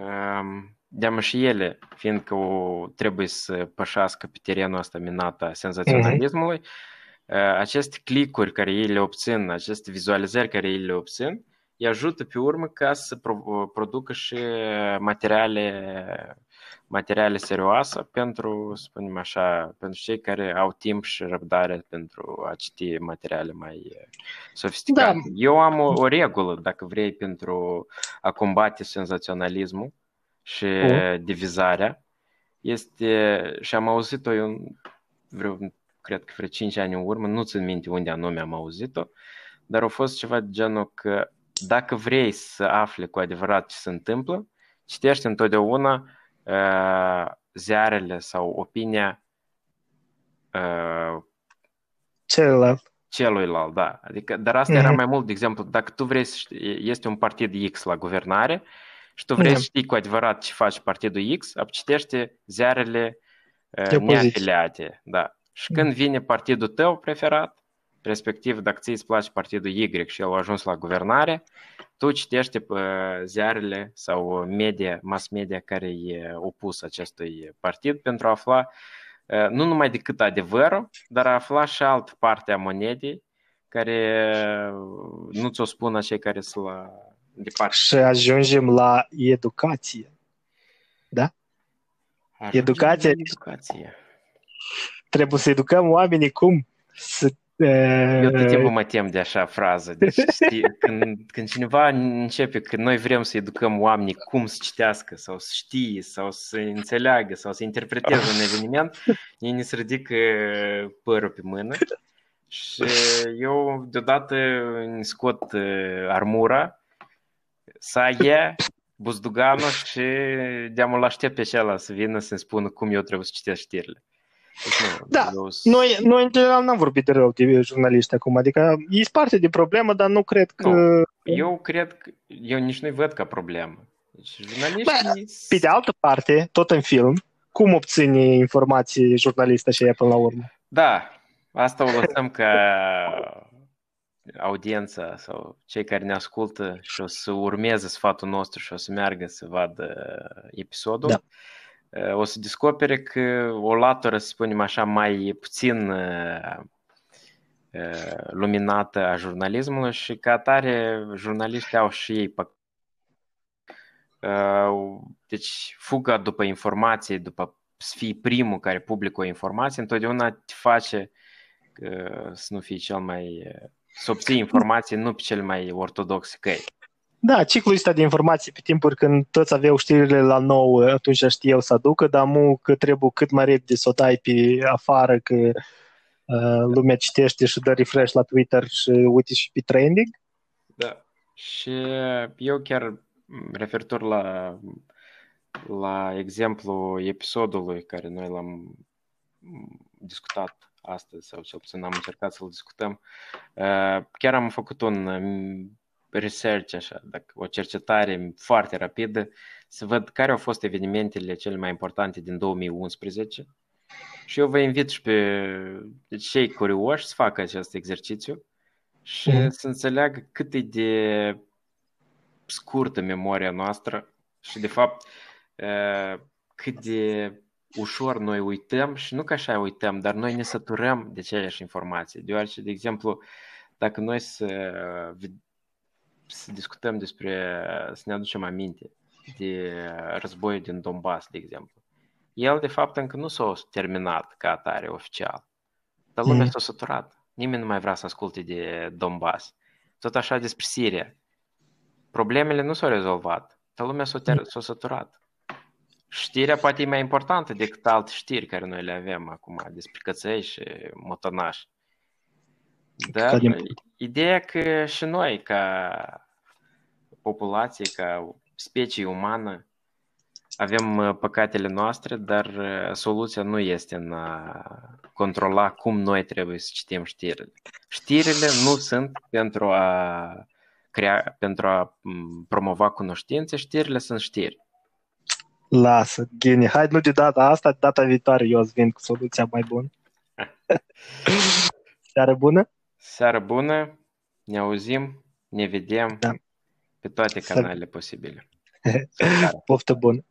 um, de și ele, fiindcă o, trebuie să pășească pe terenul ăsta minat a senzaționalismului, uh-huh. aceste clicuri care ei le obțin, aceste vizualizări care ei le obțin, îi ajută pe urmă ca să producă și materiale, materiale serioase pentru, să spunem așa, pentru cei care au timp și răbdare pentru a citi materiale mai sofisticate. Da. Eu am o, o regulă, dacă vrei, pentru a combate senzaționalismul și uh. divizarea este, și am auzit-o eu vreo, cred că vreo 5 ani în urmă, nu țin minte unde anume am auzit-o, dar a fost ceva de genul că dacă vrei să afli cu adevărat ce se întâmplă, citește întotdeauna uh, ziarele sau opinia uh, celălalt. Celuilalt, da. Adică, dar asta mm-hmm. era mai mult, de exemplu, dacă tu vrei să știi, este un partid X la guvernare și tu vrei da. să știi cu adevărat ce face Partidul X, citește ziarele uh, neafiliate. Da. Și când vine partidul tău preferat, respectiv dacă ți îți place partidul Y și el a ajuns la guvernare, tu citește pe ziarele sau media, mass media care e opus acestui partid pentru a afla nu numai decât adevărul, dar a afla și altă parte a monedei care nu ți-o spun cei care sunt la departe. Și ajungem la educație. Da? Ajungem educație. La educație. Trebuie să educăm oamenii cum să eu tot timpul mă tem de așa frază. Deci, știi, <laughs> când, când cineva începe că noi vrem să educăm oamenii cum să citească sau să știe sau să înțeleagă sau să interpreteze un eveniment, ei ne se ridică părul pe mână și eu deodată îmi scot armura Saie, Buzduganul și de-amul aștept pe acela să vină să-mi spună cum eu trebuie să citesc știrile. Deci, nu, da, eu... noi, noi în general n-am vorbit de rău de jurnaliști acum, adică e parte de problemă, dar nu cred că... Nu, eu cred că, eu nici nu-i văd ca problemă. Deci, jurnaliștii... Bă, pe de altă parte, tot în film, cum obține informații jurnalistă și ea până la urmă? Da, asta o lăsăm ca audiența sau cei care ne ascultă și o să urmeze sfatul nostru și o să meargă să vadă episodul, da. o să descopere că o latură, să spunem așa, mai puțin luminată a jurnalismului și ca atare jurnaliștii au și ei deci fuga după informație, după să fii primul care publică o informație, întotdeauna te face să nu fii cel mai să obții informații nu pe cele mai ortodoxe căi. Da, ciclul ăsta de informații pe timpuri când toți aveau știrile la nou, atunci știau să aducă, dar mu că trebuie cât mai repede să o dai pe afară, că uh, lumea citește și dă refresh la Twitter și uite și pe trending. Da. Și eu chiar referitor la, la exemplu episodului care noi l-am discutat astăzi, sau cel puțin am încercat să-l discutăm, chiar am făcut un research, așa, dacă, o cercetare foarte rapidă, să văd care au fost evenimentele cele mai importante din 2011 și eu vă invit și pe deci, cei curioși să facă acest exercițiu și mm. să înțeleagă cât e de scurtă memoria noastră și de fapt cât de ușor noi uităm și nu că așa uităm, dar noi ne saturăm de aceleași informații. Deoarece, de exemplu, dacă noi să, să discutăm despre, să ne aducem aminte de războiul din Donbass, de exemplu, el de fapt încă nu s-a terminat ca atare oficial, dar lumea mm. s-a saturat. Nimeni nu mai vrea să asculte de Donbass. Tot așa despre Siria. Problemele nu s-au rezolvat, dar lumea s-a, ter- s-a saturat. Știrea poate e mai importantă decât alte știri care noi le avem acum despre căței și motonași. Dar ideea că și noi, ca populație, ca specie umană, avem păcatele noastre, dar soluția nu este în a controla cum noi trebuie să citim știrile. Știrile nu sunt pentru a crea, pentru a promova cunoștințe, știrile sunt știri. Lasă, genie. Hai, nu de data asta, de data viitoare eu îți vin cu soluția mai bună. <laughs> Seară bună? Seară bună, ne auzim, ne vedem da. pe toate canalele posibile. <laughs> Poftă bună!